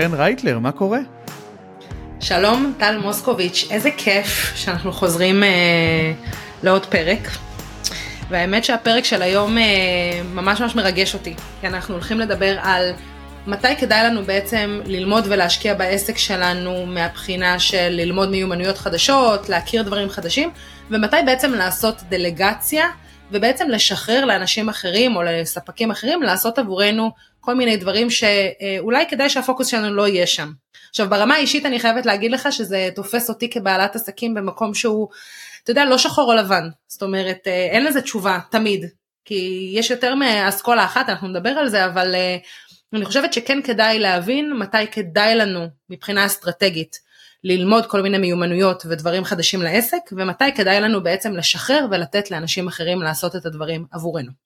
קרן רייטלר, מה קורה? שלום, טל מוסקוביץ', איזה כיף שאנחנו חוזרים אה, לעוד פרק. והאמת שהפרק של היום אה, ממש ממש מרגש אותי, כי אנחנו הולכים לדבר על מתי כדאי לנו בעצם ללמוד ולהשקיע בעסק שלנו מהבחינה של ללמוד מיומנויות חדשות, להכיר דברים חדשים, ומתי בעצם לעשות דלגציה ובעצם לשחרר לאנשים אחרים או לספקים אחרים לעשות עבורנו כל מיני דברים שאולי כדאי שהפוקוס שלנו לא יהיה שם. עכשיו ברמה האישית אני חייבת להגיד לך שזה תופס אותי כבעלת עסקים במקום שהוא, אתה יודע, לא שחור או לבן, זאת אומרת אה, אין לזה תשובה תמיד, כי יש יותר מאסכולה אחת, אנחנו נדבר על זה, אבל אה, אני חושבת שכן כדאי להבין מתי כדאי לנו מבחינה אסטרטגית ללמוד כל מיני מיומנויות ודברים חדשים לעסק, ומתי כדאי לנו בעצם לשחרר ולתת לאנשים אחרים לעשות את הדברים עבורנו.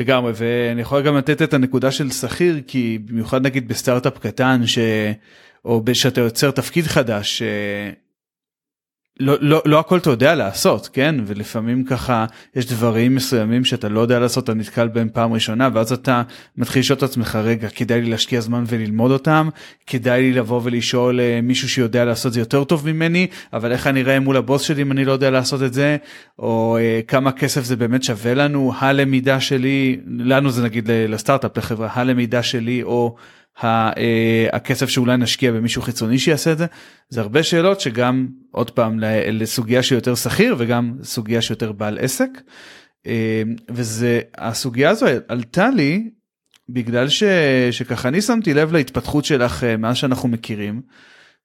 לגמרי ואני יכול גם לתת את הנקודה של שכיר כי במיוחד נגיד בסטארט-אפ קטן ש... או שאתה יוצר תפקיד חדש לא, לא, לא הכל אתה יודע לעשות כן? ולפעמים ככה יש דברים מסוימים שאתה לא יודע לעשות אתה נתקל בהם פעם ראשונה ואז אתה מתחיל לשאול את עצמך רגע כדאי לי להשקיע זמן וללמוד אותם? כדאי לי לבוא ולשאול אה, מישהו שיודע לעשות זה יותר טוב ממני אבל איך אני אראה מול הבוס שלי אם אני לא יודע לעשות את זה? או uh, כמה כסף זה באמת שווה לנו? הלמידה שלי לנו זה נגיד לסטארט-אפ לחברה הלמידה שלי או. אה, הכסף שאולי נשקיע במישהו חיצוני שיעשה את זה זה הרבה שאלות שגם עוד פעם לסוגיה שיותר שכיר וגם סוגיה שיותר בעל עסק. אה, וזה הסוגיה הזו עלתה לי בגלל ש, שככה אני שמתי לב להתפתחות שלך אה, מאז שאנחנו מכירים.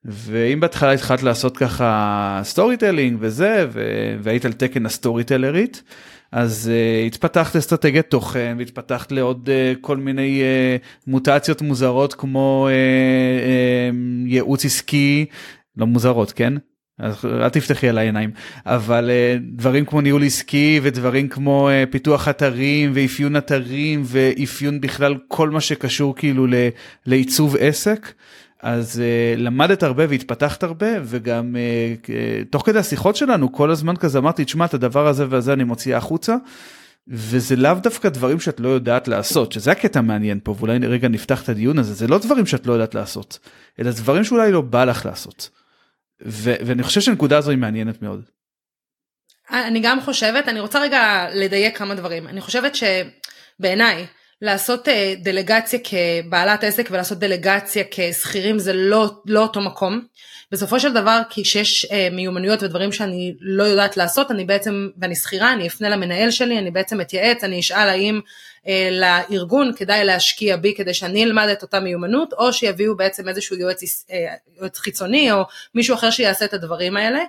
ואם בהתחלה התחלת לעשות ככה storytelling וזה והיית על תקן ה storytellerית אז uh, התפתחת אסטרטגיית תוכן והתפתחת לעוד uh, כל מיני uh, מוטציות מוזרות כמו uh, uh, ייעוץ עסקי, לא מוזרות כן? אז אל תפתחי עליי עיניים אבל uh, דברים כמו ניהול עסקי ודברים כמו uh, פיתוח אתרים ואפיון אתרים ואפיון בכלל כל מה שקשור כאילו לעיצוב עסק. אז uh, למדת הרבה והתפתחת הרבה וגם uh, uh, תוך כדי השיחות שלנו כל הזמן כזה אמרתי תשמע את הדבר הזה והזה אני מוציאה החוצה. וזה לאו דווקא דברים שאת לא יודעת לעשות שזה הקטע מעניין פה ואולי רגע נפתח את הדיון הזה זה לא דברים שאת לא יודעת לעשות אלא דברים שאולי לא בא לך לעשות. ו- ואני חושב שהנקודה הזו היא מעניינת מאוד. אני גם חושבת אני רוצה רגע לדייק כמה דברים אני חושבת שבעיניי לעשות אה, דלגציה כבעלת עסק ולעשות דלגציה כשכירים זה לא, לא אותו מקום. בסופו של דבר כשיש אה, מיומנויות ודברים שאני לא יודעת לעשות אני בעצם ואני שכירה אני אפנה למנהל שלי אני בעצם אתייעץ אני אשאל האם לארגון כדאי להשקיע בי כדי שאני אלמד את אותה מיומנות או שיביאו בעצם איזשהו יועץ, אה, יועץ חיצוני או מישהו אחר שיעשה את הדברים האלה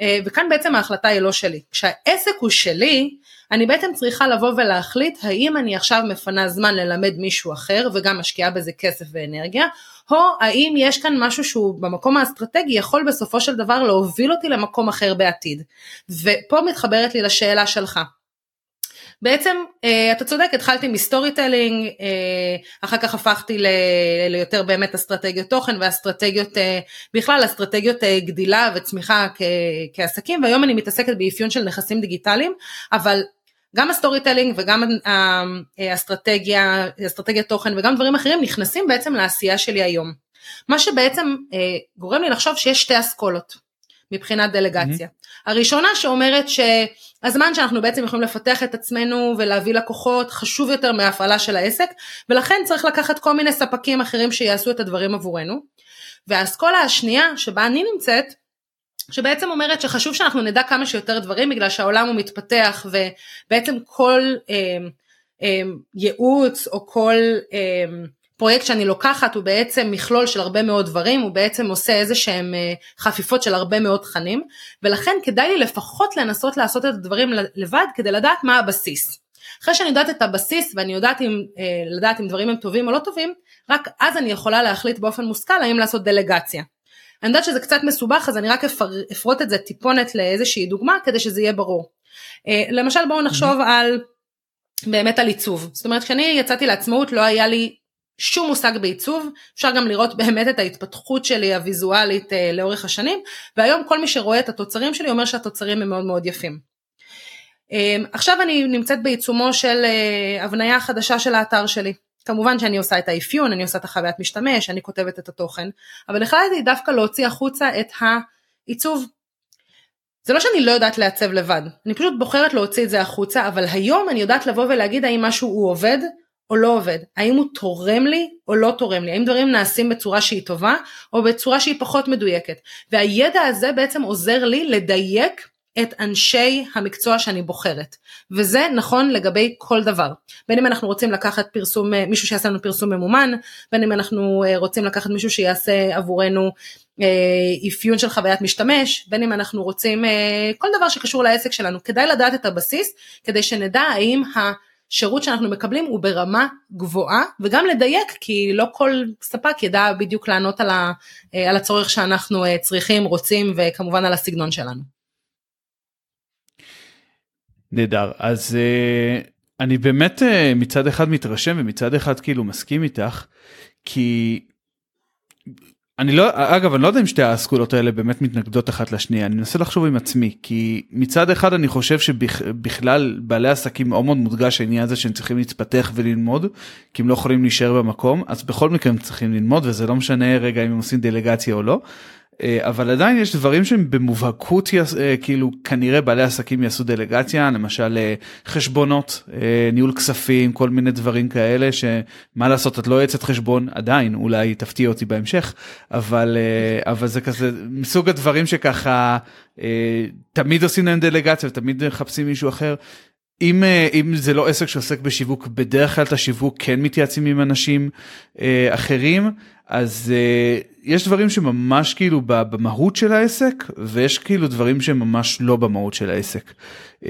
אה, וכאן בעצם ההחלטה היא לא שלי כשהעסק הוא שלי אני בעצם צריכה לבוא ולהחליט האם אני עכשיו מפנה זמן ללמד מישהו אחר וגם משקיעה בזה כסף ואנרגיה, או האם יש כאן משהו שהוא במקום האסטרטגי יכול בסופו של דבר להוביל אותי למקום אחר בעתיד. ופה מתחברת לי לשאלה שלך. בעצם אה, אתה צודק התחלתי מ storytelling אה, אחר כך הפכתי ל, ליותר באמת אסטרטגיות תוכן ואסטרטגיות אה, בכלל אסטרטגיות גדילה וצמיחה כ, כעסקים והיום אני מתעסקת באפיון של נכסים דיגיטליים אבל גם ה storytelling וגם האסטרטגיה, אסטרטגיית תוכן וגם דברים אחרים נכנסים בעצם לעשייה שלי היום. מה שבעצם גורם לי לחשוב שיש שתי אסכולות מבחינת דלגציה. Mm-hmm. הראשונה שאומרת שהזמן שאנחנו בעצם יכולים לפתח את עצמנו ולהביא לקוחות חשוב יותר מההפעלה של העסק ולכן צריך לקחת כל מיני ספקים אחרים שיעשו את הדברים עבורנו. והאסכולה השנייה שבה אני נמצאת שבעצם אומרת שחשוב שאנחנו נדע כמה שיותר דברים בגלל שהעולם הוא מתפתח ובעצם כל אה, אה, ייעוץ או כל אה, פרויקט שאני לוקחת הוא בעצם מכלול של הרבה מאוד דברים, הוא בעצם עושה איזה שהם אה, חפיפות של הרבה מאוד תכנים ולכן כדאי לי לפחות לנסות לעשות את הדברים לבד כדי לדעת מה הבסיס. אחרי שאני יודעת את הבסיס ואני יודעת אם, אה, לדעת אם דברים הם טובים או לא טובים, רק אז אני יכולה להחליט באופן מושכל האם לעשות דלגציה. אני יודעת שזה קצת מסובך אז אני רק אפרוט את זה טיפונת לאיזושהי דוגמה כדי שזה יהיה ברור. אה, למשל בואו נחשוב mm-hmm. על באמת על עיצוב זאת אומרת כשאני יצאתי לעצמאות לא היה לי שום מושג בעיצוב אפשר גם לראות באמת את ההתפתחות שלי הוויזואלית אה, לאורך השנים והיום כל מי שרואה את התוצרים שלי אומר שהתוצרים הם מאוד מאוד יפים. אה, עכשיו אני נמצאת בעיצומו של הבניה חדשה של האתר שלי כמובן שאני עושה את האפיון, אני עושה את החוויית משתמש, אני כותבת את התוכן, אבל החלטתי דווקא להוציא החוצה את העיצוב. זה לא שאני לא יודעת לעצב לבד, אני פשוט בוחרת להוציא את זה החוצה, אבל היום אני יודעת לבוא ולהגיד האם משהו הוא עובד או לא עובד, האם הוא תורם לי או לא תורם לי, האם דברים נעשים בצורה שהיא טובה או בצורה שהיא פחות מדויקת. והידע הזה בעצם עוזר לי לדייק את אנשי המקצוע שאני בוחרת. וזה נכון לגבי כל דבר. בין אם אנחנו רוצים לקחת פרסום מישהו שיעשה לנו פרסום ממומן בין אם אנחנו אה, רוצים לקחת מישהו שיעשה עבורנו אה, אפיון של חוויית משתמש בין אם אנחנו רוצים אה, כל דבר שקשור לעסק שלנו. כדאי לדעת את הבסיס כדי שנדע האם השירות שאנחנו מקבלים הוא ברמה גבוהה וגם לדייק כי לא כל ספק ידע בדיוק לענות על, ה, על הצורך שאנחנו צריכים רוצים וכמובן על הסגנון שלנו. נהדר אז uh, אני באמת מצד אחד מתרשם ומצד אחד כאילו מסכים איתך כי אני לא אגב אני לא יודע אם שתי האסכולות האלה באמת מתנגדות אחת לשנייה אני מנסה לחשוב עם עצמי כי מצד אחד אני חושב שבכלל בעלי עסקים מאוד מאוד מודגש העניין הזה שהם צריכים להתפתח וללמוד כי הם לא יכולים להישאר במקום אז בכל מקרה הם צריכים ללמוד וזה לא משנה רגע אם הם עושים דלגציה או לא. אה, אבל עדיין יש דברים שהם במובהקות אה, כאילו כנראה בעלי עסקים יעשו דלגציה למשל אה, חשבונות ניהול כספים כל מיני דברים כאלה שמה לעשות את לא יועצת חשבון עדיין אולי תפתיע אותי בהמשך אבל אבל זה כזה מסוג הדברים שככה תמיד עושים להם דלגציה ותמיד מחפשים מישהו אחר. אם אם זה לא עסק שעוסק בשיווק בדרך כלל את השיווק כן מתייעצים עם אנשים אחרים אז uh, יש דברים שממש כאילו במהות של העסק ויש כאילו דברים שממש לא במהות של העסק. Uh,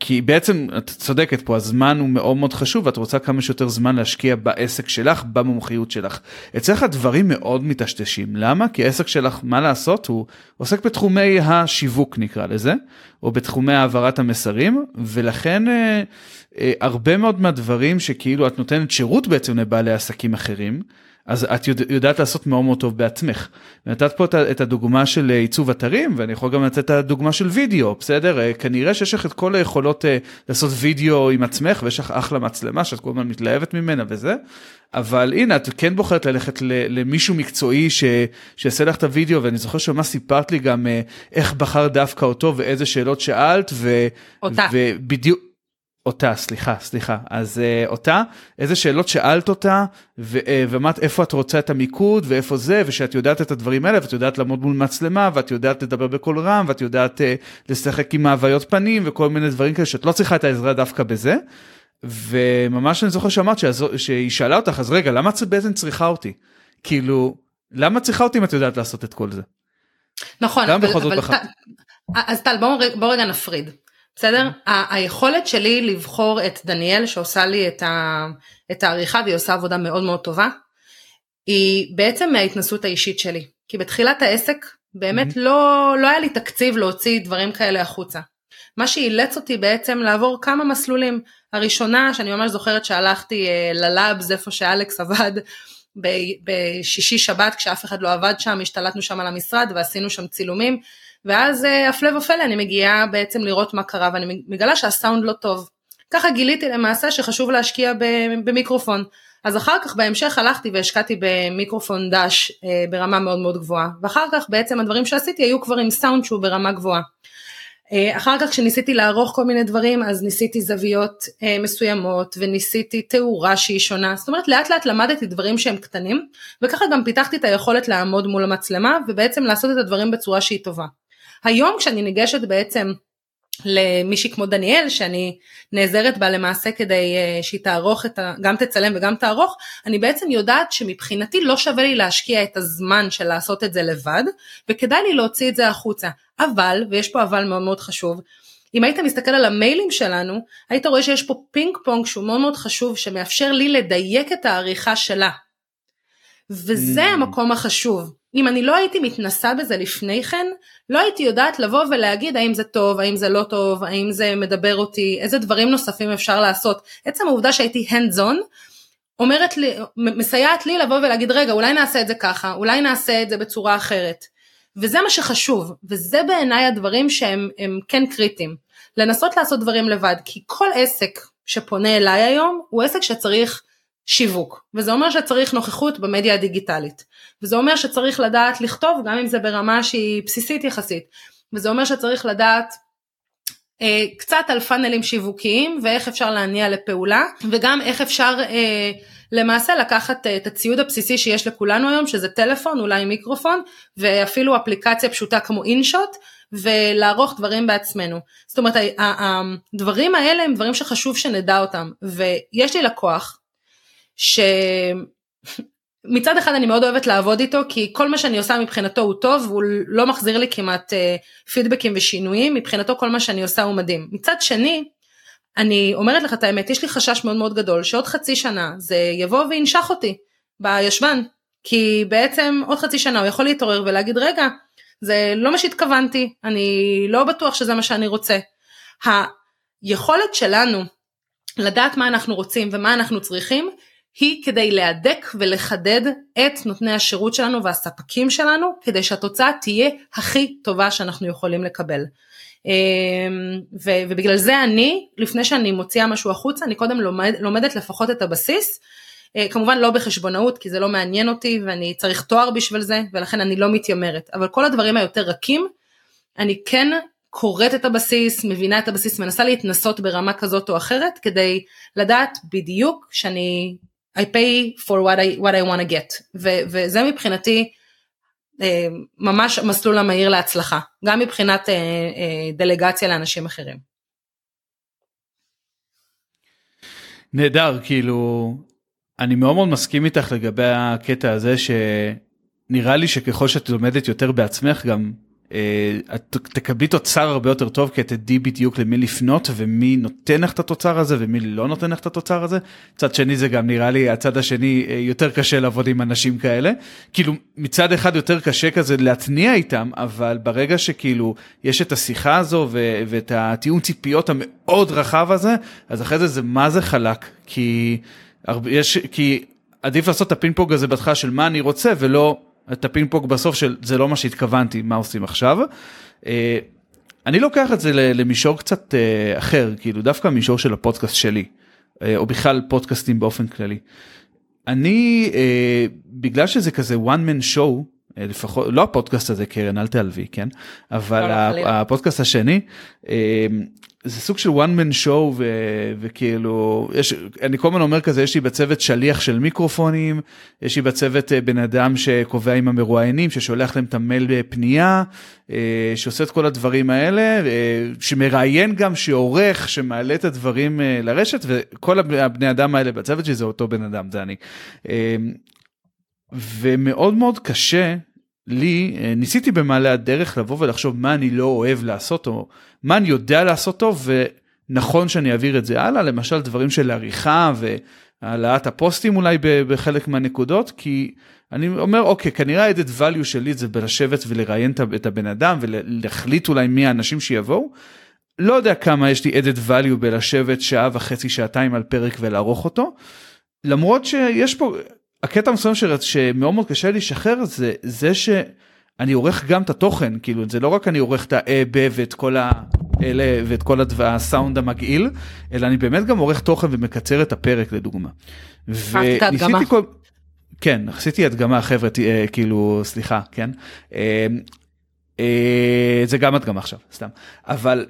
כי בעצם את צודקת פה הזמן הוא מאוד מאוד חשוב ואת רוצה כמה שיותר זמן להשקיע בעסק שלך במומחיות שלך. אצלך הדברים מאוד מטשטשים למה כי העסק שלך מה לעשות הוא עוסק בתחומי השיווק נקרא לזה או בתחומי העברת המסרים ולכן uh, uh, הרבה מאוד מהדברים שכאילו את נותנת שירות בעצם לבעלי עסקים אחרים. אז את יודעת לעשות מאוד מאוד טוב בעצמך. נתת פה את הדוגמה של אה, עיצוב אתרים ואני יכול גם לתת את הדוגמה של וידאו בסדר אה, כנראה שיש לך את כל היכולות אה, לעשות וידאו עם עצמך ויש לך אחלה מצלמה שאת כל הזמן מתלהבת ממנה וזה. אבל הנה את כן בוחרת ללכת למישהו מקצועי ש... שיעשה לך את הוידאו ואני זוכר שממש סיפרת לי גם איך בחר דווקא אותו ואיזה שאלות שאלת ו... אותה. ובדיוק. אותה סליחה סליחה אז uh, אותה איזה שאלות שאלת אותה ו, uh, ואמרת איפה את רוצה את המיקוד ואיפה זה ושאת יודעת את הדברים האלה ואת יודעת לעמוד מול מצלמה ואת יודעת לדבר בקול רם ואת יודעת uh, לשחק עם ההוויות פנים וכל מיני דברים כאלה שאת לא צריכה את העזרה דווקא בזה. וממש אני זוכר שאמרת שהיא שאלה אותך אז רגע למה את בעצם צריכה אותי כאילו למה צריכה אותי אם את יודעת לעשות את כל זה. נכון אבל, אבל ת, אז טל בוא, בוא רגע נפריד בסדר? היכולת שלי לבחור את דניאל שעושה לי את, ה, את העריכה והיא עושה עבודה מאוד מאוד טובה, היא בעצם מההתנסות האישית שלי. כי בתחילת העסק באמת mm-hmm. לא, לא היה לי תקציב להוציא דברים כאלה החוצה. מה שאילץ אותי בעצם לעבור כמה מסלולים. הראשונה שאני ממש זוכרת שהלכתי אה, ללאבס איפה שאלכס עבד בשישי שבת כשאף אחד לא עבד שם, השתלטנו שם על המשרד ועשינו שם צילומים ואז אה, הפלא ופלא אני מגיעה בעצם לראות מה קרה ואני מגלה שהסאונד לא טוב. ככה גיליתי למעשה שחשוב להשקיע במיקרופון. אז אחר כך בהמשך הלכתי והשקעתי במיקרופון דש אה, ברמה מאוד מאוד גבוהה ואחר כך בעצם הדברים שעשיתי היו כבר עם סאונד שהוא ברמה גבוהה. אה, אחר כך כשניסיתי לערוך כל מיני דברים אז ניסיתי זוויות מסוימות וניסיתי תאורה שהיא שונה זאת אומרת לאט לאט למדתי דברים שהם קטנים וככה גם פיתחתי את היכולת לעמוד מול המצלמה ובעצם לעשות את הדברים בצורה שהיא טובה. היום כשאני ניגשת בעצם למישהי כמו דניאל שאני נעזרת בה למעשה כדי uh, שהיא תערוך את ה... גם תצלם וגם תערוך, אני בעצם יודעת שמבחינתי לא שווה לי להשקיע את הזמן של לעשות את זה לבד וכדאי לי להוציא את זה החוצה. אבל, ויש פה אבל מאוד מאוד חשוב, אם היית מסתכל על המיילים שלנו, היית רואה שיש פה פינג פונג שהוא מאוד מאוד חשוב שמאפשר לי לדייק את העריכה שלה. וזה mm. המקום החשוב. אם אני לא הייתי מתנסה בזה לפני כן, לא הייתי יודעת לבוא ולהגיד האם זה טוב, האם זה לא טוב, האם זה מדבר אותי, איזה דברים נוספים אפשר לעשות. עצם העובדה שהייתי hands on, אומרת לי, מסייעת לי לבוא ולהגיד רגע אולי נעשה את זה ככה, אולי נעשה את זה בצורה אחרת. וזה מה שחשוב, וזה בעיניי הדברים שהם כן קריטיים. לנסות לעשות דברים לבד, כי כל עסק שפונה אליי היום הוא עסק שצריך שיווק, וזה אומר שצריך נוכחות במדיה הדיגיטלית, וזה אומר שצריך לדעת לכתוב גם אם זה ברמה שהיא בסיסית יחסית, וזה אומר שצריך לדעת אה, קצת על פאנלים שיווקיים ואיך אפשר להניע לפעולה, וגם איך אפשר אה, למעשה לקחת אה, את הציוד הבסיסי שיש לכולנו היום, שזה טלפון, אולי מיקרופון, ואפילו אפליקציה פשוטה כמו אינשוט, ולערוך דברים בעצמנו. זאת אומרת, הדברים האלה הם דברים שחשוב שנדע אותם, ויש לי לקוח, שמצד אחד אני מאוד אוהבת לעבוד איתו, כי כל מה שאני עושה מבחינתו הוא טוב, והוא לא מחזיר לי כמעט uh, פידבקים ושינויים, מבחינתו כל מה שאני עושה הוא מדהים. מצד שני, אני אומרת לך את האמת, יש לי חשש מאוד מאוד גדול שעוד חצי שנה זה יבוא וינשך אותי בישבן, כי בעצם עוד חצי שנה הוא יכול להתעורר ולהגיד רגע, זה לא מה שהתכוונתי, אני לא בטוח שזה מה שאני רוצה. היכולת שלנו לדעת מה אנחנו רוצים ומה אנחנו צריכים, היא כדי להדק ולחדד את נותני השירות שלנו והספקים שלנו, כדי שהתוצאה תהיה הכי טובה שאנחנו יכולים לקבל. אמ, ובגלל זה אני, לפני שאני מוציאה משהו החוצה, אני קודם לומד, לומדת לפחות את הבסיס, אה, כמובן לא בחשבונאות כי זה לא מעניין אותי ואני צריך תואר בשביל זה ולכן אני לא מתיימרת, אבל כל הדברים היותר רכים, אני כן קוראת את הבסיס, מבינה את הבסיס, מנסה להתנסות ברמה כזאת או אחרת כדי לדעת בדיוק שאני I pay for what I, what I want to get ו, וזה מבחינתי אה, ממש מסלול המהיר להצלחה, גם מבחינת אה, דלגציה לאנשים אחרים. נהדר, כאילו אני מאוד מאוד מסכים איתך לגבי הקטע הזה שנראה לי שככל שאת לומדת יותר בעצמך גם אה, את תקבלי תוצר הרבה יותר טוב כי את תדעי בדיוק למי לפנות ומי נותן לך את התוצר הזה ומי לא נותן לך את התוצר הזה. צד שני זה גם נראה לי הצד השני אה, יותר קשה לעבוד עם אנשים כאלה. כאילו מצד אחד יותר קשה כזה להתניע איתם אבל ברגע שכאילו יש את השיחה הזו ו- ואת הטיעון ציפיות המאוד רחב הזה אז אחרי זה זה מה זה חלק כי. יש, כי עדיף לעשות את הפינג פונג הזה בהתחלה של מה אני רוצה ולא את הפינג פונג בסוף של זה לא מה שהתכוונתי מה עושים עכשיו. אה, אני לוקח את זה למישור קצת אה, אחר כאילו דווקא מישור של הפודקאסט שלי אה, או בכלל פודקאסטים באופן כללי. אני בגלל שזה כזה one man show לפחות לא הפודקאסט הזה קרן אל תעלבי כן אבל לא, לא, הפודקאסט השני זה סוג של one man show ו, וכאילו יש אני כל הזמן אומר כזה יש לי בצוות שליח של מיקרופונים יש לי בצוות אה, בן אדם שקובע עם המרואיינים ששולח להם את המייל פנייה אה, שעושה את כל הדברים האלה אה, שמראיין גם שעורך שמעלה את הדברים לרשת וכל הבני אדם האלה בצוות שזה אותו בן אדם זה אני. ומאוד מאוד קשה לי אה, ניסיתי במעלה הדרך לבוא ולחשוב מה אני לא אוהב לעשות או מה אני יודע לעשות טוב ונכון שאני אעביר את זה הלאה למשל דברים של עריכה והעלאת הפוסטים אולי בחלק מהנקודות כי אני אומר אוקיי כנראה ה-added value שלי זה בלשבת ולראיין את הבן אדם ולהחליט אולי מי האנשים שיבואו. לא יודע כמה יש לי added value בלשבת שעה וחצי שעתיים על פרק ולערוך אותו. למרות שיש פה הקטע המסוים שמאוד מאוד קשה לי לשחרר זה זה שאני עורך גם את התוכן כאילו זה לא רק אני עורך את ה-א ב ואת כל האלה ואת כל הסאונד המגעיל אלא אני באמת גם עורך תוכן ומקצר את הפרק לדוגמה. וניסיתי כל... כן עשיתי הדגמה חבר'ה אה, כאילו סליחה כן אה, אה, זה גם הדגמה עכשיו סתם אבל.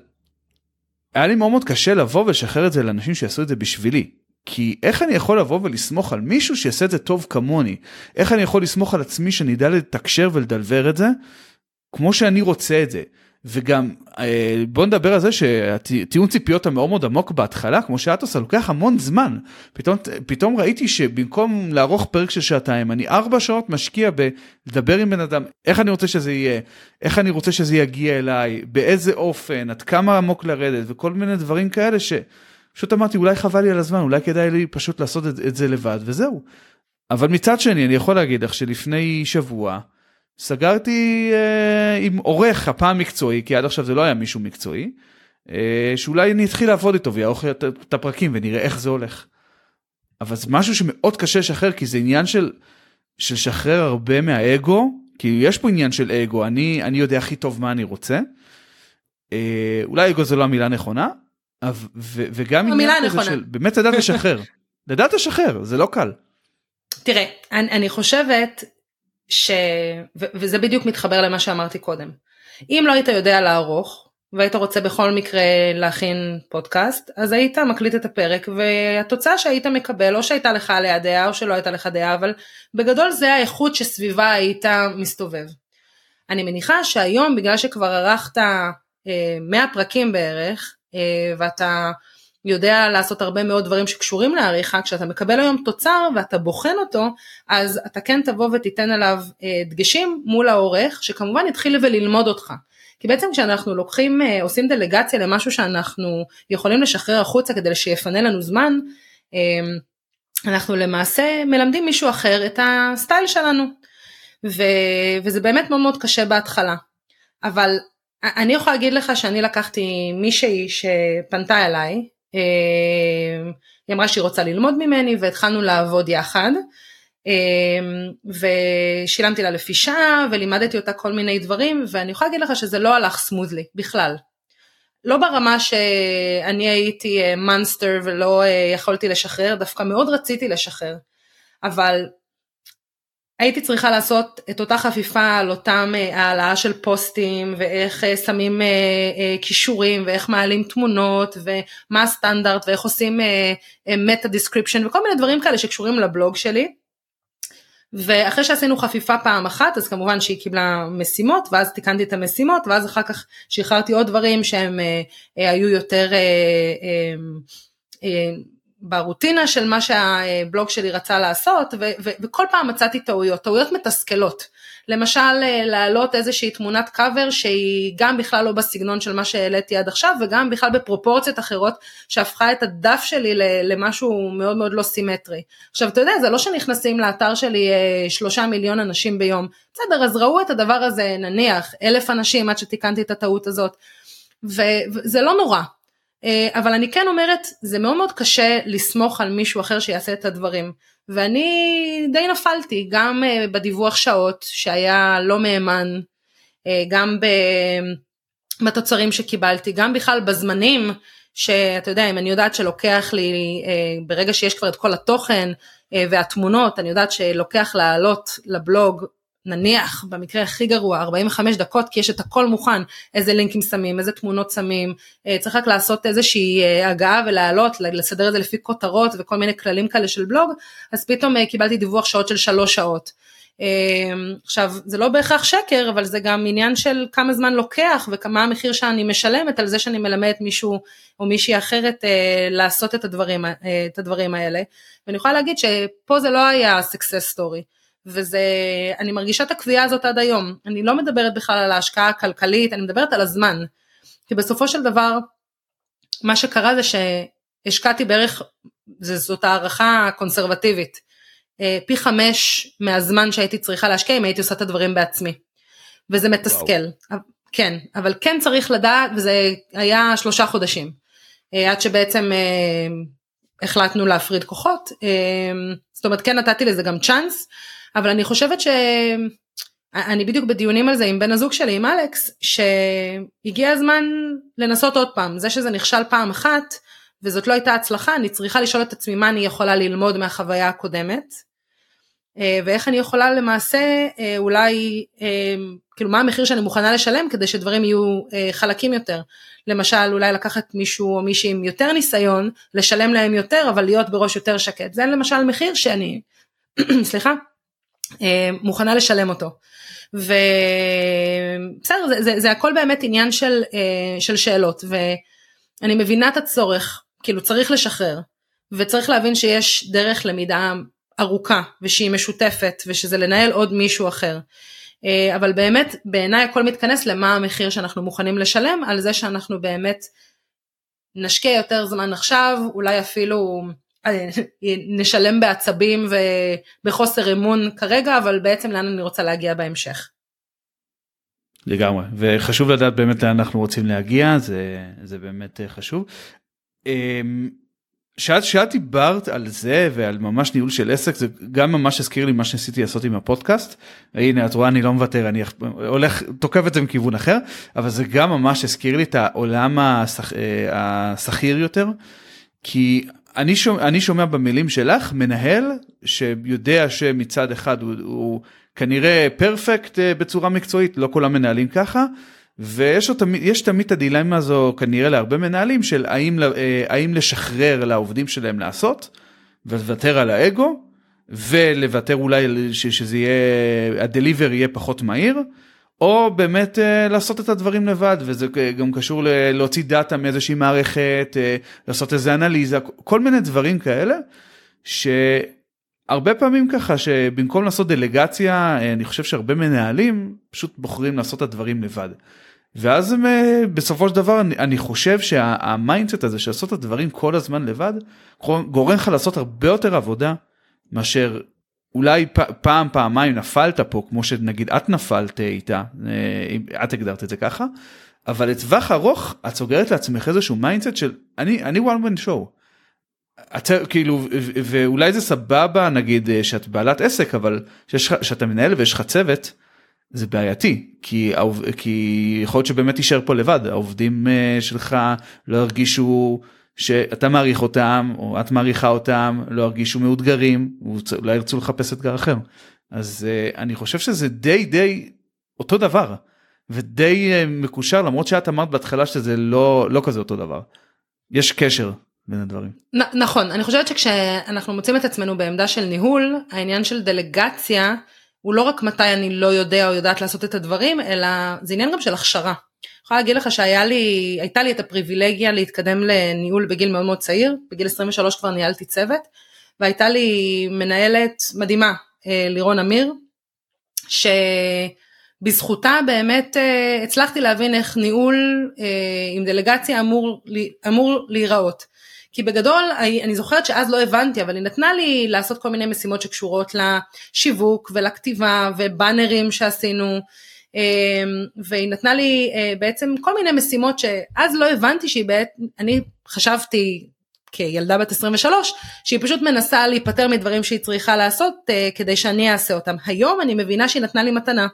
היה לי מאוד מאוד קשה לבוא ולשחרר את זה לאנשים שיעשו את זה בשבילי כי איך אני יכול לבוא ולסמוך על מישהו שיעשה את זה טוב כמוני? איך אני יכול לסמוך על עצמי שאני אדע לתקשר ולדלבר את זה כמו שאני רוצה את זה? וגם אה, בוא נדבר על זה שהטיעון ציפיות המאוד מאוד עמוק בהתחלה כמו שאת עושה לוקח המון זמן פתאום פתאום ראיתי שבמקום לערוך פרק של שעתיים אני ארבע שעות משקיע בלדבר עם בן אדם איך אני רוצה שזה יהיה איך אני רוצה שזה יגיע אליי באיזה אופן עד כמה עמוק לרדת וכל מיני דברים כאלה ש. פשוט אמרתי אולי חבל לי על הזמן אולי כדאי לי פשוט לעשות את, את זה לבד וזהו. אבל מצד שני אני יכול להגיד לך שלפני שבוע סגרתי אה, עם עורך הפעם מקצועי כי עד עכשיו זה לא היה מישהו מקצועי אה, שאולי אני אתחיל לעבוד איתו ויערוך את, את הפרקים ונראה איך זה הולך. אבל זה משהו שמאוד קשה לשחרר כי זה עניין של של לשחרר הרבה מהאגו כי יש פה עניין של אגו אני אני יודע הכי טוב מה אני רוצה. אה, אולי אגו זה לא המילה נכונה וגם עניין כזה של באמת לדעת לשחרר. לדעת לשחרר זה לא קל. תראה אני, אני חושבת ש... ו- וזה בדיוק מתחבר למה שאמרתי קודם. אם לא היית יודע לערוך והיית רוצה בכל מקרה להכין פודקאסט אז היית מקליט את הפרק והתוצאה שהיית מקבל או שהייתה לך עליה דעה או שלא הייתה לך דעה אבל בגדול זה האיכות שסביבה היית מסתובב. אני מניחה שהיום בגלל שכבר ערכת אה, 100 פרקים בערך אה, ואתה יודע לעשות הרבה מאוד דברים שקשורים לעריכה, כשאתה מקבל היום תוצר ואתה בוחן אותו, אז אתה כן תבוא ותיתן עליו אה, דגשים מול העורך, שכמובן יתחיל וללמוד אותך. כי בעצם כשאנחנו לוקחים, אה, עושים דלגציה למשהו שאנחנו יכולים לשחרר החוצה כדי שיפנה לנו זמן, אנחנו למעשה מלמדים מישהו אחר את הסטייל שלנו. ו, וזה באמת מאוד מאוד קשה בהתחלה. אבל אני יכולה להגיד לך שאני לקחתי מישהי שפנתה אליי, אה, היא אמרה שהיא רוצה ללמוד ממני והתחלנו לעבוד יחד. אה, ושילמתי לה לפי שעה ולימדתי אותה כל מיני דברים ואני יכולה להגיד לך שזה לא הלך סמוזלי בכלל. לא ברמה שאני הייתי מונסטר ולא יכולתי לשחרר, דווקא מאוד רציתי לשחרר. אבל הייתי צריכה לעשות את אותה חפיפה על אותם אה, העלאה של פוסטים ואיך אה, שמים אה, כישורים ואיך מעלים תמונות ומה הסטנדרט ואיך עושים meta description וכל מיני דברים כאלה שקשורים לבלוג שלי. ואחרי שעשינו חפיפה פעם אחת אז כמובן שהיא קיבלה משימות ואז תיקנתי את המשימות ואז אחר כך שחררתי עוד דברים שהם היו יותר ברוטינה של מה שהבלוג שלי רצה לעשות ו- ו- וכל פעם מצאתי טעויות, טעויות מתסכלות. למשל אה, להעלות איזושהי תמונת קאבר שהיא גם בכלל לא בסגנון של מה שהעליתי עד עכשיו וגם בכלל בפרופורציות אחרות שהפכה את הדף שלי למשהו מאוד מאוד לא סימטרי. עכשיו אתה יודע זה לא שנכנסים לאתר שלי אה, שלושה מיליון אנשים ביום, בסדר אז ראו את הדבר הזה נניח אלף אנשים עד שתיקנתי את הטעות הזאת וזה לא נורא, אבל אני כן אומרת, זה מאוד מאוד קשה לסמוך על מישהו אחר שיעשה את הדברים. ואני די נפלתי, גם אה, בדיווח שעות שהיה לא מהימן, אה, גם בתוצרים שקיבלתי, גם בכלל בזמנים, שאתה יודע, אם אני יודעת שלוקח לי, ברגע שיש כבר את כל התוכן והתמונות, אני יודעת שלוקח לעלות לבלוג נניח במקרה הכי גרוע 45 דקות כי יש את הכל מוכן איזה לינקים שמים איזה תמונות שמים אה, צריך רק לעשות איזושהי אה, הגעה ולהעלות לסדר את זה לפי כותרות וכל מיני כללים כאלה של בלוג אז פתאום אה, קיבלתי דיווח שעות של שלוש שעות. עכשיו זה לא בהכרח שקר אבל זה גם עניין של כמה זמן לוקח וכמה המחיר שאני משלמת על זה שאני מלמדת מישהו או מישהי אחרת לעשות את הדברים, את הדברים האלה ואני יכולה להגיד שפה זה לא היה success story. וזה, אני מרגישה את הקביעה הזאת עד היום. אני לא מדברת בכלל על ההשקעה הכלכלית, אני מדברת על הזמן. כי בסופו של דבר, מה שקרה זה שהשקעתי בערך, זאת הערכה קונסרבטיבית, אה, פי חמש מהזמן שהייתי צריכה להשקיע אם הייתי עושה את הדברים בעצמי. וזה מתסכל. וואו. כן, אבל כן צריך לדעת, וזה היה שלושה חודשים. אה, עד שבעצם אה, החלטנו להפריד כוחות. זאת אומרת, כן נתתי לזה גם צ'אנס. אבל אני חושבת שאני בדיוק בדיונים על זה עם בן הזוג שלי, עם אלכס, שהגיע הזמן לנסות עוד פעם. זה שזה נכשל פעם אחת, וזאת לא הייתה הצלחה, אני צריכה לשאול את עצמי מה אני יכולה ללמוד מהחוויה הקודמת, אה, ואיך אני יכולה למעשה אה, אולי, אה, כאילו מה המחיר שאני מוכנה לשלם כדי שדברים יהיו חלקים יותר. למשל אולי לקחת מישהו או מישהי עם יותר ניסיון, לשלם להם יותר אבל להיות בראש יותר שקט. זה למשל מחיר שאני, סליחה, מוכנה לשלם אותו. ובסדר, זה, זה, זה הכל באמת עניין של, אה, של שאלות, ואני מבינה את הצורך, כאילו צריך לשחרר, וצריך להבין שיש דרך למידה ארוכה, ושהיא משותפת, ושזה לנהל עוד מישהו אחר. אה, אבל באמת, בעיניי הכל מתכנס למה המחיר שאנחנו מוכנים לשלם, על זה שאנחנו באמת נשקיע יותר זמן עכשיו, אולי אפילו נשלם בעצבים ובחוסר אמון כרגע אבל בעצם לאן אני רוצה להגיע בהמשך. לגמרי וחשוב לדעת באמת לאן אנחנו רוצים להגיע זה זה באמת אה, חשוב. אמ, שאת שאת דיברת על זה ועל ממש ניהול של עסק זה גם ממש הזכיר לי מה שניסיתי לעשות עם הפודקאסט הנה את רואה אני לא מוותר אני הולך תוקף את זה מכיוון אחר אבל זה גם ממש הזכיר לי את העולם השכיר יותר כי אני שומע, אני שומע במילים שלך מנהל שיודע שמצד אחד הוא, הוא כנראה פרפקט אה, בצורה מקצועית, לא כל המנהלים ככה, ויש תמיד, תמיד את הדילמה הזו כנראה להרבה מנהלים של האם, אה, האם לשחרר לעובדים שלהם לעשות ולוותר על האגו ולוותר אולי שזה יהיה, ה deliver יהיה פחות מהיר. או באמת uh, לעשות את הדברים לבד וזה גם קשור ל- להוציא data מאיזושהי מערכת, uh, לעשות איזה אנליזה, כל מיני דברים כאלה שהרבה פעמים ככה שבמקום לעשות דלגציה uh, אני חושב שהרבה מנהלים פשוט בוחרים לעשות את הדברים לבד. ואז הם, uh, בסופו של דבר אני, אני חושב שה mindset הזה של לעשות את הדברים כל הזמן לבד גורם לך לעשות הרבה יותר עבודה מאשר אולי פעם פעמיים נפלת פה כמו שנגיד את נפלת איתה אה, את הגדרת את זה ככה אבל לטווח ארוך את סוגרת לעצמך איזשהו mindset של אני אני one man show. את, כאילו ואולי זה סבבה נגיד אה, שאת בעלת עסק אבל שיש, שאתה מנהל ויש לך צוות זה בעייתי כי כי יכול להיות שבאמת תישאר פה לבד העובדים אה, שלך לא ירגישו שאתה מעריך אותם או את מעריכה אותם לא ירגישו מאותגרים אולי ירצו לחפש אתגר אחר אז uh, אני חושב שזה די די אותו דבר ודי uh, מקושר למרות שאת אמרת בהתחלה שזה לא לא כזה אותו דבר. יש קשר בין הדברים. נ- נכון אני חושבת שכשאנחנו מוצאים את עצמנו בעמדה של ניהול העניין של דלגציה הוא לא רק מתי אני לא יודע או יודעת לעשות את הדברים אלא זה עניין גם של הכשרה. יכולה להגיד לך שהיה לי, לי את הפריבילגיה להתקדם לניהול בגיל מאוד מאוד צעיר, בגיל 23 כבר ניהלתי צוות, והייתה לי מנהלת מדהימה, אה, לירון אמיר, שבזכותה באמת אה, הצלחתי להבין איך ניהול אה, עם דלגציה אמור, אמור להיראות. כי בגדול אני זוכרת שאז לא הבנתי אבל היא נתנה לי לעשות כל מיני משימות שקשורות לשיווק ולכתיבה ובאנרים שעשינו והיא נתנה לי אה, בעצם כל מיני משימות שאז לא הבנתי שהיא בעת, אני חשבתי כילדה בת 23 שהיא פשוט מנסה להיפטר מדברים שהיא צריכה לעשות אה, כדי שאני אעשה אותם. היום אני מבינה שהיא נתנה לי מתנה.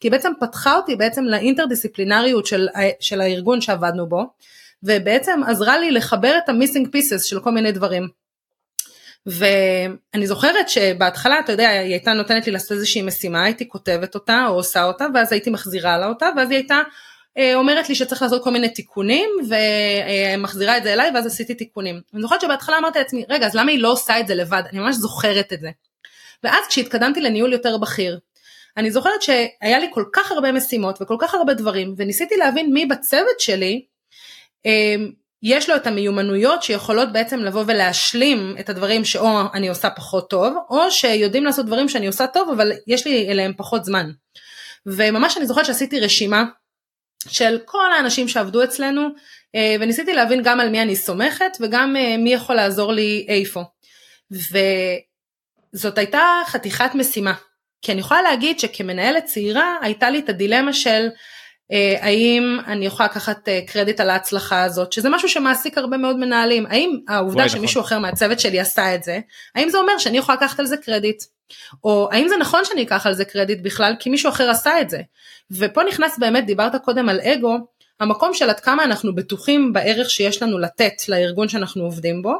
כי היא בעצם פתחה אותי בעצם לאינטרדיסציפלינריות של, של הארגון שעבדנו בו ובעצם עזרה לי לחבר את המיסינג פיסס של כל מיני דברים. ואני זוכרת שבהתחלה אתה יודע היא הייתה נותנת לי לעשות איזושהי משימה הייתי כותבת אותה או עושה אותה ואז הייתי מחזירה לה אותה ואז היא הייתה אה, אומרת לי שצריך לעשות כל מיני תיקונים ומחזירה את זה אליי ואז עשיתי תיקונים. אני זוכרת שבהתחלה אמרתי לעצמי רגע אז למה היא לא עושה את זה לבד אני ממש זוכרת את זה. ואז כשהתקדמתי לניהול יותר בכיר אני זוכרת שהיה לי כל כך הרבה משימות וכל כך הרבה דברים וניסיתי להבין מי בצוות שלי אה, יש לו את המיומנויות שיכולות בעצם לבוא ולהשלים את הדברים שאו אני עושה פחות טוב, או שיודעים לעשות דברים שאני עושה טוב אבל יש לי אליהם פחות זמן. וממש אני זוכרת שעשיתי רשימה של כל האנשים שעבדו אצלנו, אה, וניסיתי להבין גם על מי אני סומכת וגם אה, מי יכול לעזור לי איפה. וזאת הייתה חתיכת משימה. כי אני יכולה להגיד שכמנהלת צעירה הייתה לי את הדילמה של האם אני יכולה לקחת אה, קרדיט על ההצלחה הזאת, שזה משהו שמעסיק הרבה מאוד מנהלים, האם העובדה שמישהו נכון. אחר מהצוות שלי עשה את זה, האם זה אומר שאני יכולה לקחת על זה קרדיט? או האם זה נכון שאני אקח על זה קרדיט בכלל כי מישהו אחר עשה את זה? ופה נכנס באמת, דיברת קודם על אגו, המקום של עד כמה אנחנו בטוחים בערך שיש לנו לתת לארגון שאנחנו עובדים בו,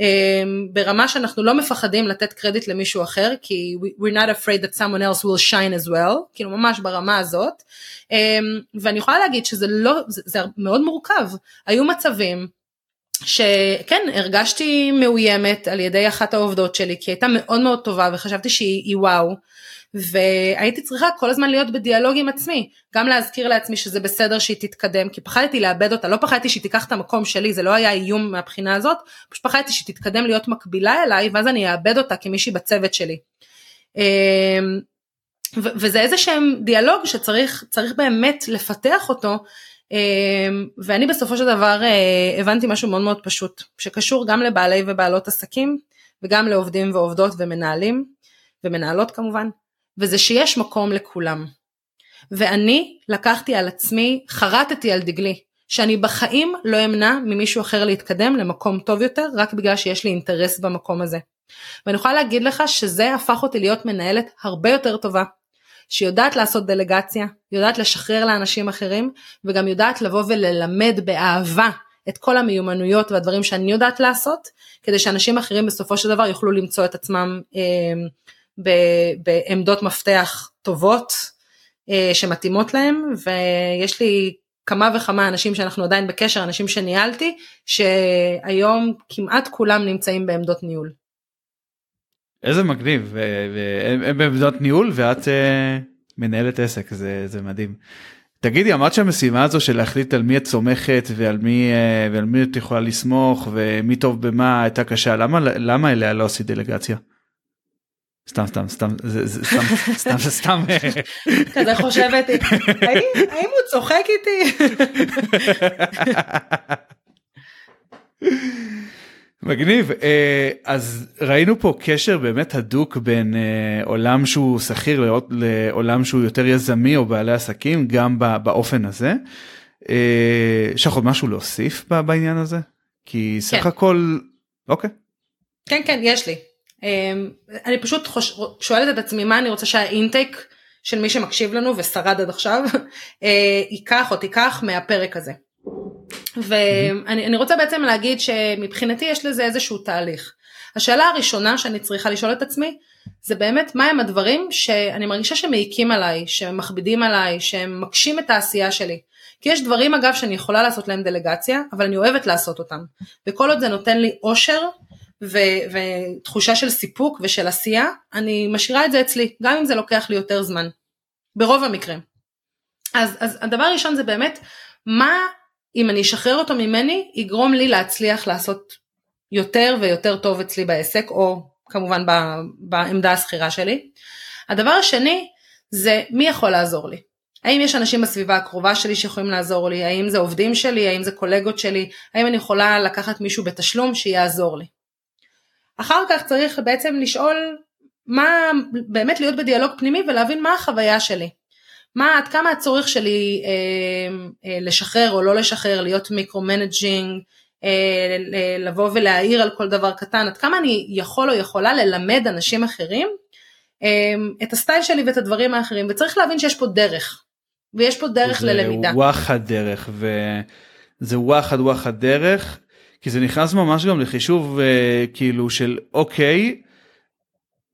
um, ברמה שאנחנו לא מפחדים לתת קרדיט למישהו אחר כי we're not afraid that someone else will shine as well כאילו ממש ברמה הזאת. um, ואני יכולה להגיד שזה לא זה, זה מאוד מורכב. היו מצבים שכן הרגשתי מאוימת על ידי אחת העובדות שלי כי הייתה מאוד מאוד טובה וחשבתי שהיא וואו והייתי צריכה כל הזמן להיות בדיאלוג עם עצמי, גם להזכיר לעצמי שזה בסדר שהיא תתקדם, כי פחדתי לאבד אותה, לא פחדתי שהיא תיקח את המקום שלי, זה לא היה איום מהבחינה הזאת, פשוט פחדתי שהיא תתקדם להיות מקבילה אליי, ואז אני אאבד אותה כמישהי בצוות שלי. אמ, וזה איזה שהם דיאלוג שצריך באמת לפתח אותו, אמ, ואני בסופו של דבר אה, הבנתי משהו מאוד מאוד פשוט, שקשור גם לבעלי ובעלות עסקים, וגם לעובדים ועובדות ומנהלים, ומנהלות כמובן, וזה שיש מקום לכולם. ואני לקחתי על עצמי, חרטתי על דגלי, שאני בחיים לא אמנע ממישהו אחר להתקדם למקום טוב יותר, רק בגלל שיש לי אינטרס במקום הזה. ואני יכולה להגיד לך שזה הפך אותי להיות מנהלת הרבה יותר טובה, שיודעת לעשות דלגציה, יודעת לשחרר לאנשים אחרים, וגם יודעת לבוא וללמד באהבה את כל המיומנויות והדברים שאני יודעת לעשות, כדי שאנשים אחרים בסופו של דבר יוכלו למצוא את עצמם אה, בעמדות מפתח טובות אה, שמתאימות להם, ויש לי כמה וכמה אנשים שאנחנו עדיין בקשר, אנשים שניהלתי, שהיום כמעט כולם נמצאים בעמדות ניהול. איזה מגניב, הם בעמדות ניהול ואת uh, מנהלת עסק, זה, זה מדהים. תגידי, אמרת שהמשימה הזו של להחליט על מי את סומכת ועל מי, uh, ועל מי את יכולה לסמוך ומי טוב במה הייתה קשה, למה, למה אליה לא עשית דלגציה? סתם סתם סתם סתם סתם זה סתם כזה חושבת האם הוא צוחק איתי. מגניב אה, אז ראינו פה קשר באמת הדוק בין אה, עולם שהוא שכיר לעולם שהוא יותר יזמי או בעלי עסקים גם באופן הזה. אה, יש לך עוד משהו להוסיף בעניין הזה? כי סך כן. הכל אוקיי. כן כן יש לי. אני פשוט שואלת את עצמי מה אני רוצה שהאינטייק של מי שמקשיב לנו ושרד עד עכשיו ייקח או תיקח מהפרק הזה. ואני רוצה בעצם להגיד שמבחינתי יש לזה איזשהו תהליך. השאלה הראשונה שאני צריכה לשאול את עצמי זה באמת מהם הדברים שאני מרגישה שמעיקים עליי, שמכבידים עליי, שהם מקשים את העשייה שלי. כי יש דברים אגב שאני יכולה לעשות להם דלגציה, אבל אני אוהבת לעשות אותם. וכל עוד זה נותן לי אושר ו- ותחושה של סיפוק ושל עשייה, אני משאירה את זה אצלי, גם אם זה לוקח לי יותר זמן. ברוב המקרים. אז, אז הדבר הראשון זה באמת, מה אם אני אשחרר אותו ממני, יגרום לי להצליח לעשות יותר ויותר טוב אצלי בעסק, או כמובן בעמדה השכירה שלי. הדבר השני זה מי יכול לעזור לי. האם יש אנשים בסביבה הקרובה שלי שיכולים לעזור לי, האם זה עובדים שלי, האם זה קולגות שלי, האם אני יכולה לקחת מישהו בתשלום שיעזור לי. אחר כך צריך בעצם לשאול מה, באמת להיות בדיאלוג פנימי ולהבין מה החוויה שלי. מה, עד כמה הצורך שלי אה, אה, לשחרר או לא לשחרר, להיות micro-managing, אה, לבוא ולהעיר על כל דבר קטן, עד כמה אני יכול או יכולה ללמד אנשים אחרים אה, את הסטייל שלי ואת הדברים האחרים, וצריך להבין שיש פה דרך, ויש פה דרך זה ללמידה. זה וואחד דרך, וזה וואחד וואחד דרך, כי זה נכנס ממש גם לחישוב אה, כאילו של אוקיי,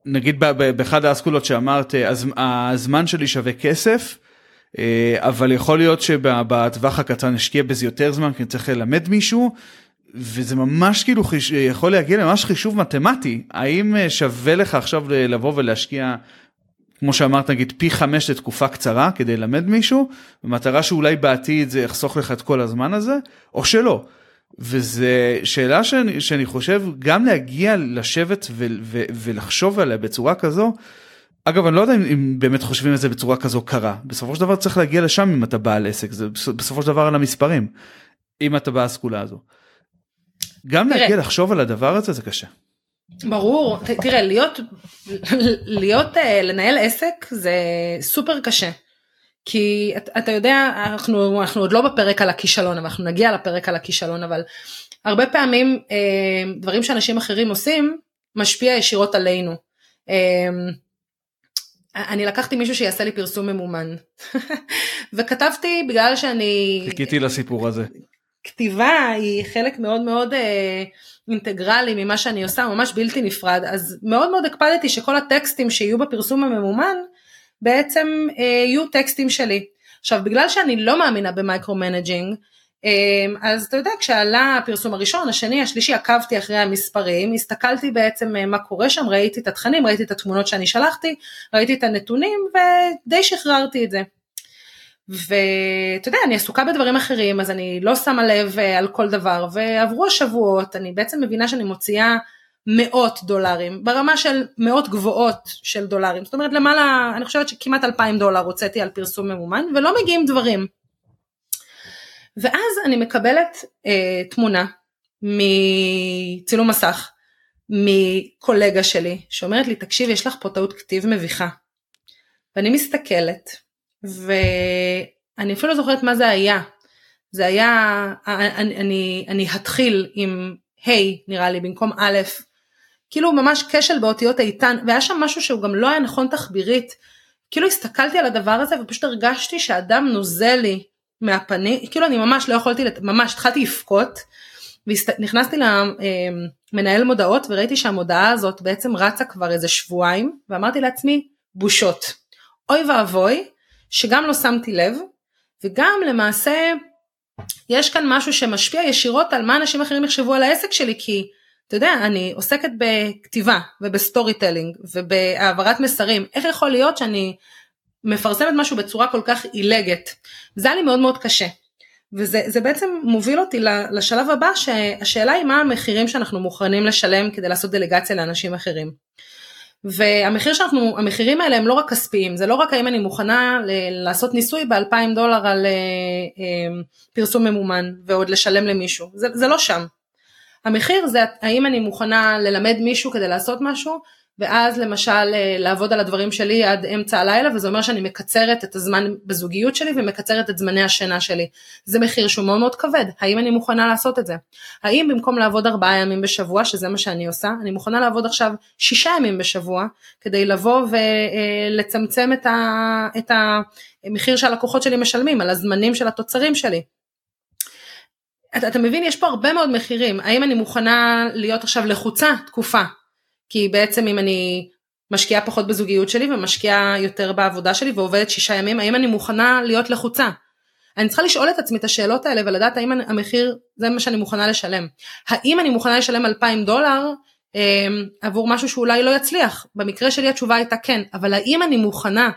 נגיד באחד האסכולות שאמרת אז הזמן שלי שווה כסף אה, אבל יכול להיות שבטווח הקטן נשקיע בזה יותר זמן כי אני צריך ללמד מישהו וזה ממש כאילו חיש... יכול להגיע לממש חישוב מתמטי האם אה, שווה לך עכשיו לבוא ולהשקיע כמו שאמרת נגיד פי חמש לתקופה קצרה כדי ללמד מישהו במטרה שאולי בעתיד זה יחסוך לך את כל הזמן הזה או שלא. וזה שאלה שאני, שאני חושב גם להגיע לשבת ו, ו, ולחשוב עליה בצורה כזו. אגב אני לא יודע אם, אם באמת חושבים על זה בצורה כזו קרה בסופו של דבר צריך להגיע לשם אם אתה בעל עסק זה בסופו של דבר על המספרים אם אתה באסכולה הזו. גם תראה, להגיע לחשוב על הדבר הזה זה קשה. ברור תראה להיות להיות אה, לנהל עסק זה סופר קשה. כי אתה, אתה יודע אנחנו, אנחנו עוד לא בפרק על הכישלון אבל אנחנו נגיע לפרק על הכישלון אבל הרבה פעמים אה, דברים שאנשים אחרים עושים משפיע ישירות עלינו. אה, אני לקחתי מישהו שיעשה לי פרסום ממומן וכתבתי בגלל שאני חיכיתי לסיפור הזה. כתיבה היא חלק מאוד מאוד אה, אינטגרלי ממה שאני עושה ממש בלתי נפרד אז מאוד מאוד הקפדתי שכל הטקסטים שיהיו בפרסום הממומן בעצם אה, יהיו טקסטים שלי. עכשיו בגלל שאני לא מאמינה ב micromanaging, אה, אז אתה יודע כשעלה הפרסום הראשון, השני, השלישי, עקבתי אחרי המספרים, הסתכלתי בעצם אה, מה קורה שם, ראיתי את התכנים, ראיתי את התמונות שאני שלחתי, ראיתי את הנתונים ודי שחררתי את זה. ואתה יודע, אני עסוקה בדברים אחרים, אז אני לא שמה לב על כל דבר, ועברו השבועות, אני בעצם מבינה שאני מוציאה מאות דולרים, ברמה של מאות גבוהות של דולרים, זאת אומרת למעלה, אני חושבת שכמעט אלפיים דולר הוצאתי על פרסום ממומן, ולא מגיעים דברים. ואז אני מקבלת אה, תמונה מצילום מסך מקולגה שלי שאומרת לי תקשיב יש לך פה טעות כתיב מביכה. ואני מסתכלת ואני אפילו לא זוכרת מה זה היה. זה היה, אני, אני, אני אתחיל עם היי hey, נראה לי במקום א' כאילו ממש כשל באותיות איתן, והיה שם משהו שהוא גם לא היה נכון תחבירית. כאילו הסתכלתי על הדבר הזה ופשוט הרגשתי שאדם נוזל לי מהפנים, כאילו אני ממש לא יכולתי, ממש התחלתי לבכות. ונכנסתי למנהל מודעות וראיתי שהמודעה הזאת בעצם רצה כבר איזה שבועיים ואמרתי לעצמי בושות. אוי ואבוי שגם לא שמתי לב וגם למעשה יש כאן משהו שמשפיע ישירות על מה אנשים אחרים יחשבו על העסק שלי כי אתה יודע אני עוסקת בכתיבה וב storytelling ובהעברת מסרים איך יכול להיות שאני מפרסמת משהו בצורה כל כך עילגת זה היה לי מאוד מאוד קשה וזה בעצם מוביל אותי לשלב הבא שהשאלה היא מה המחירים שאנחנו מוכנים לשלם כדי לעשות דלגציה לאנשים אחרים. והמחיר שאנחנו, המחירים האלה הם לא רק כספיים, זה לא רק האם אני מוכנה לעשות ניסוי ב-2,000 דולר על אה, אה, פרסום ממומן ועוד לשלם למישהו, זה, זה לא שם. המחיר זה האם אני מוכנה ללמד מישהו כדי לעשות משהו ואז למשל אה, לעבוד על הדברים שלי עד אמצע הלילה וזה אומר שאני מקצרת את הזמן בזוגיות שלי ומקצרת את זמני השינה שלי. זה מחיר שהוא מאוד מאוד כבד, האם אני מוכנה לעשות את זה? האם במקום לעבוד ארבעה ימים בשבוע, שזה מה שאני עושה, אני מוכנה לעבוד עכשיו שישה ימים בשבוע כדי לבוא ולצמצם אה, את, ה, את המחיר שהלקוחות שלי משלמים על הזמנים של התוצרים שלי. אתה, אתה מבין יש פה הרבה מאוד מחירים האם אני מוכנה להיות עכשיו לחוצה תקופה כי בעצם אם אני משקיעה פחות בזוגיות שלי ומשקיעה יותר בעבודה שלי ועובדת שישה ימים, האם אני מוכנה להיות לחוצה? אני צריכה לשאול את עצמי את השאלות האלה ולדעת האם המחיר זה מה שאני מוכנה לשלם. האם אני מוכנה לשלם 2,000 דולר אה, עבור משהו שאולי לא יצליח? במקרה שלי התשובה הייתה כן, אבל האם אני מוכנה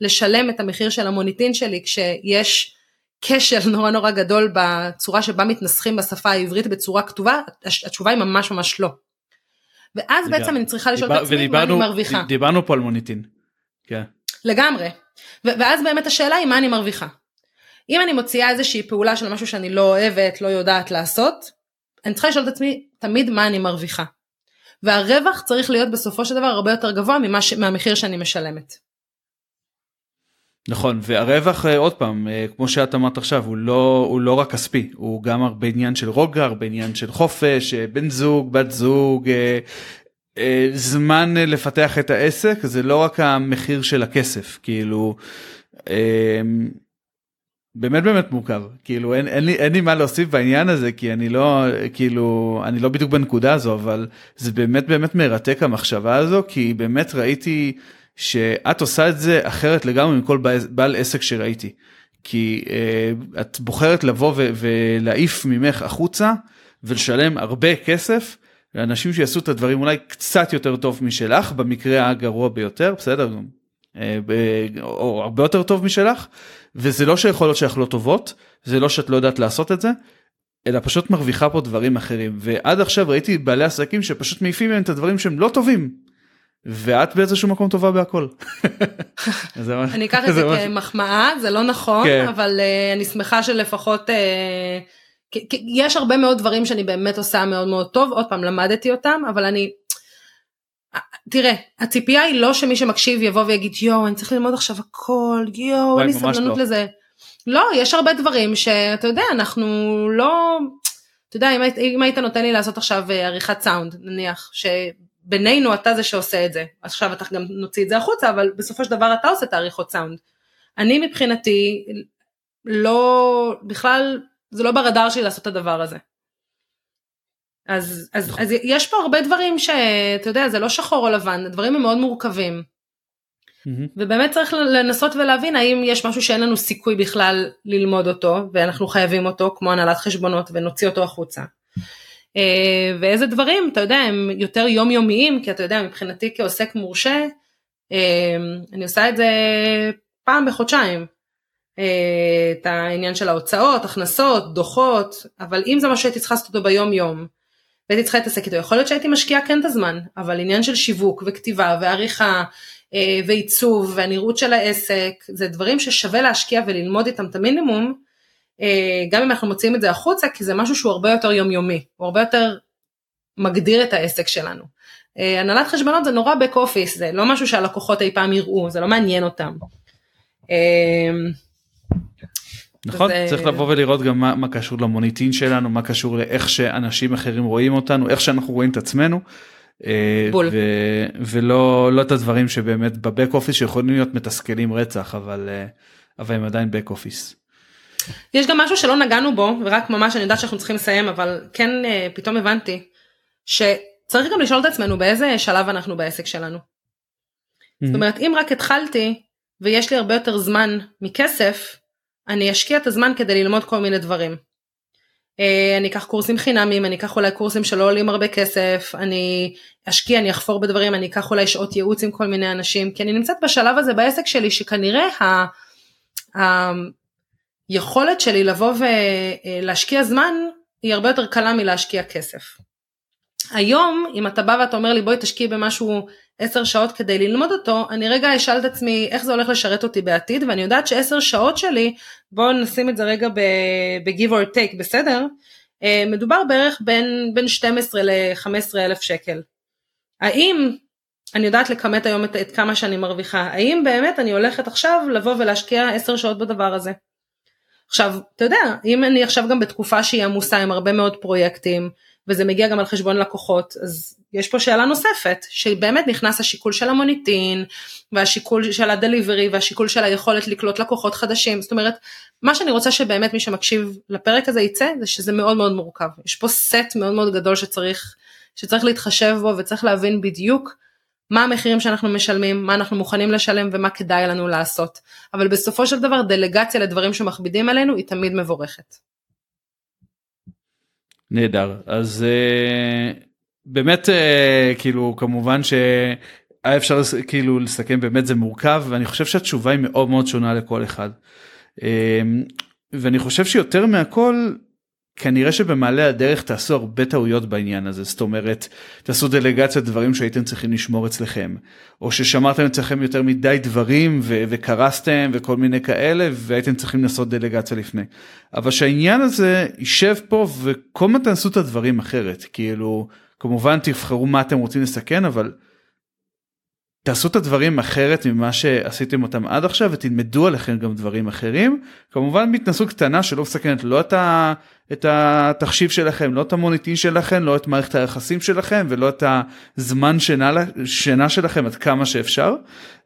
לשלם את המחיר של המוניטין שלי כשיש כשל נורא נורא גדול בצורה שבה מתנסחים בשפה העברית בצורה כתובה? התשובה היא ממש ממש לא. ואז לגמרי. בעצם אני צריכה לשאול את עצמי מה אני מרוויחה. דיברנו פה על מוניטין. כן. לגמרי. ואז באמת השאלה היא מה אני מרוויחה. אם אני מוציאה איזושהי פעולה של משהו שאני לא אוהבת, לא יודעת לעשות, אני צריכה לשאול את עצמי תמיד מה אני מרוויחה. והרווח צריך להיות בסופו של דבר הרבה יותר גבוה ש... מהמחיר שאני משלמת. נכון והרווח אה, עוד פעם אה, כמו שאת אמרת עכשיו הוא לא הוא לא רק כספי הוא גם הרבה עניין של רוגע הרבה עניין של חופש אה, בן זוג בת זוג זמן לפתח את העסק זה לא רק המחיר של הכסף כאילו באמת באמת מורכב כאילו אין, אין לי אין לי מה להוסיף בעניין הזה כי אני לא כאילו אני לא בדיוק בנקודה הזו אבל זה באמת באמת מרתק המחשבה הזו כי באמת ראיתי. שאת עושה את זה אחרת לגמרי מכל בעל עסק שראיתי. כי uh, את בוחרת לבוא ולהעיף ממך החוצה ולשלם הרבה כסף לאנשים שיעשו את הדברים אולי קצת יותר טוב משלך במקרה הגרוע ביותר בסדר? uh, או הרבה יותר טוב משלך וזה לא שיכול להיות שלך לא טובות זה לא שאת לא יודעת לעשות את זה אלא פשוט מרוויחה פה דברים אחרים. ועד עכשיו ראיתי בעלי עסקים שפשוט מעיפים מהם את הדברים שהם לא טובים ואת באיזשהו מקום טובה בהכל. אני אקח את זה כמחמאה זה לא נכון כן. אבל uh, אני שמחה שלפחות uh, יש הרבה מאוד דברים שאני באמת עושה מאוד מאוד טוב עוד פעם למדתי אותם אבל אני. תראה הציפייה היא לא שמי שמקשיב יבוא ויגיד יואו אני צריך ללמוד עכשיו הכל יואו אין לי סבלנות לא. לזה. לא יש הרבה דברים שאתה יודע אנחנו לא. אתה יודע אם, היית נותן לי לעשות עכשיו אה, עריכת סאונד נניח בינינו אתה זה שעושה את זה, עכשיו אתה גם נוציא את זה החוצה, אבל בסופו של דבר אתה עושה את העריכות סאונד. אני מבחינתי, לא, בכלל, זה לא ברדאר שלי לעשות את הדבר הזה. אז, אז, נכון. אז יש פה הרבה דברים שאתה יודע, זה לא שחור או לבן, הדברים הם מאוד מורכבים. Mm-hmm. ובאמת צריך לנסות ולהבין האם יש משהו שאין לנו סיכוי בכלל ללמוד אותו ואנחנו חייבים אותו כמו הנהלת חשבונות ונוציא אותו החוצה. אה, ואיזה דברים אתה יודע הם יותר יומיומיים כי אתה יודע מבחינתי כעוסק מורשה אה, אני עושה את זה פעם בחודשיים. אה, את העניין של ההוצאות הכנסות דוחות אבל אם זה מה שהייתי צריכה לעשות אותו ביום יום והייתי צריכה להתעסק איתו יכול להיות שהייתי משקיעה כן את הזמן אבל עניין של שיווק וכתיבה ועריכה ועיצוב והנראות של העסק זה דברים ששווה להשקיע וללמוד איתם את המינימום גם אם אנחנו מוציאים את זה החוצה, כי זה משהו שהוא הרבה יותר יומיומי, הוא הרבה יותר מגדיר את העסק שלנו. אה, הנהלת חשבונות זה נורא back office, זה לא משהו שהלקוחות אי פעם יראו, זה לא מעניין אותם. אה, נכון, זה... צריך לבוא ולראות גם מה, מה קשור למוניטין שלנו, מה קשור לאיך שאנשים אחרים רואים אותנו, איך שאנחנו רואים את עצמנו. בול. ו, ולא לא את הדברים שבאמת בבק אופיס שיכולים להיות מתסכלים רצח אבל אבל הם עדיין בק אופיס. יש גם משהו שלא נגענו בו ורק ממש אני יודעת שאנחנו צריכים לסיים אבל כן אה, פתאום הבנתי שצריך גם לשאול את עצמנו באיזה שלב אנחנו בעסק שלנו. זאת אומרת אם רק התחלתי ויש לי הרבה יותר זמן מכסף אני אשקיע את הזמן כדי ללמוד כל מיני דברים. אה, אני אקח קורסים חינמים, אני אקח אולי קורסים שלא עולים הרבה כסף, אני אשקיע, אני אחפור בדברים, אני אקח אולי שעות ייעוץ עם כל מיני אנשים, כי אני נמצאת בשלב הזה בעסק שלי שכנראה היכולת שלי לבוא ולהשקיע זמן היא הרבה יותר קלה מלהשקיע כסף. היום אם אתה בא ואתה אומר לי בואי תשקיעי במשהו 10 שעות כדי ללמוד אותו, אני רגע אשאל את עצמי איך זה הולך לשרת אותי בעתיד, ואני יודעת ש10 שעות שלי, בואו נשים את זה רגע ב-give or take, בסדר? אה, מדובר בערך בין, בין 12 ל-15 אלף שקל. האם אני יודעת לכמת היום את, את כמה שאני מרוויחה, האם באמת אני הולכת עכשיו לבוא ולהשקיע 10 שעות בדבר הזה? עכשיו, אתה יודע, אם אני עכשיו גם בתקופה שהיא עמוסה עם הרבה מאוד פרויקטים, וזה מגיע גם על חשבון לקוחות, אז יש פה שאלה נוספת, שבאמת נכנס השיקול של המוניטין, והשיקול של הדליברי, והשיקול של היכולת לקלוט לקוחות חדשים, זאת אומרת, מה שאני רוצה שבאמת מי שמקשיב לפרק הזה יצא, זה שזה מאוד מאוד מורכב, יש פה סט מאוד מאוד גדול שצריך, שצריך להתחשב בו וצריך להבין בדיוק מה המחירים שאנחנו משלמים, מה אנחנו מוכנים לשלם ומה כדאי לנו לעשות. אבל בסופו של דבר דלגציה לדברים שמכבידים עלינו היא תמיד מבורכת. נהדר אז uh, באמת uh, כאילו כמובן שהיה אפשר כאילו לסכם באמת זה מורכב ואני חושב שהתשובה היא מאוד מאוד שונה לכל אחד. Uh, ואני חושב שיותר מהכל כנראה שבמעלה הדרך תעשו הרבה טעויות בעניין הזה זאת אומרת תעשו דלגציה דברים שהייתם צריכים לשמור אצלכם או ששמרתם אצלכם יותר מדי דברים ו- וקרסתם וכל מיני כאלה והייתם צריכים לעשות דלגציה לפני. אבל שהעניין הזה יישב פה וכל מה תעשו את הדברים אחרת כאילו כמובן תבחרו מה אתם רוצים לסכן אבל. תעשו את הדברים אחרת ממה שעשיתם אותם עד עכשיו ותלמדו עליכם גם דברים אחרים כמובן בהתנסות קטנה שלא מסכנת לא את, ה, את התחשיב שלכם לא את המוניטין שלכם לא את מערכת היחסים שלכם ולא את הזמן שינה, שינה שלכם עד כמה שאפשר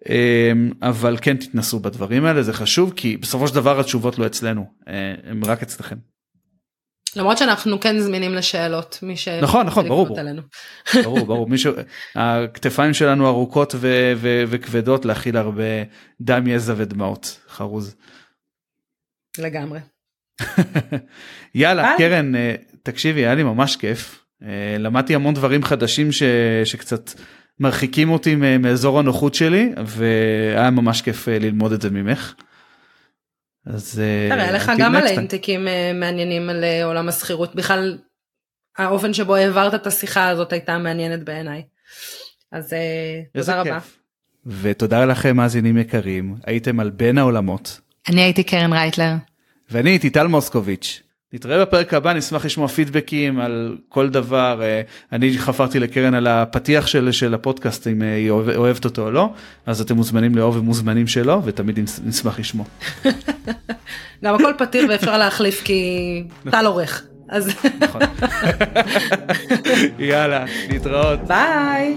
אמ, אבל כן תתנסו בדברים האלה זה חשוב כי בסופו של דבר התשובות לא אצלנו אה, הם רק אצלכם. למרות שאנחנו כן זמינים לשאלות מי ש... נכון נכון ברור ברור. ברור ברור מישהו הכתפיים שלנו ארוכות ו- ו- וכבדות להכיל הרבה דם יזע ודמעות חרוז. לגמרי. יאללה ביי. קרן אה, תקשיבי היה לי ממש כיף אה, למדתי המון דברים חדשים ש- שקצת מרחיקים אותי מאזור הנוחות שלי והיה ממש כיף אה, ללמוד את זה ממך. אז תראה לך גם על אינטקים מעניינים על עולם השכירות בכלל האופן שבו העברת את השיחה הזאת הייתה מעניינת בעיניי. אז תודה רבה. ותודה לכם מאזינים יקרים הייתם על בין העולמות. אני הייתי קרן רייטלר. ואני הייתי טל מוסקוביץ'. נתראה בפרק הבא נשמח לשמוע פידבקים על כל דבר אני חפרתי לקרן על הפתיח של, של הפודקאסט אם היא אוהבת אותו או לא אז אתם מוזמנים לאהוב ומוזמנים שלו ותמיד נשמח לשמוע. גם הכל פתיר ואפשר להחליף כי טל עורך אז נכון. יאללה להתראות ביי.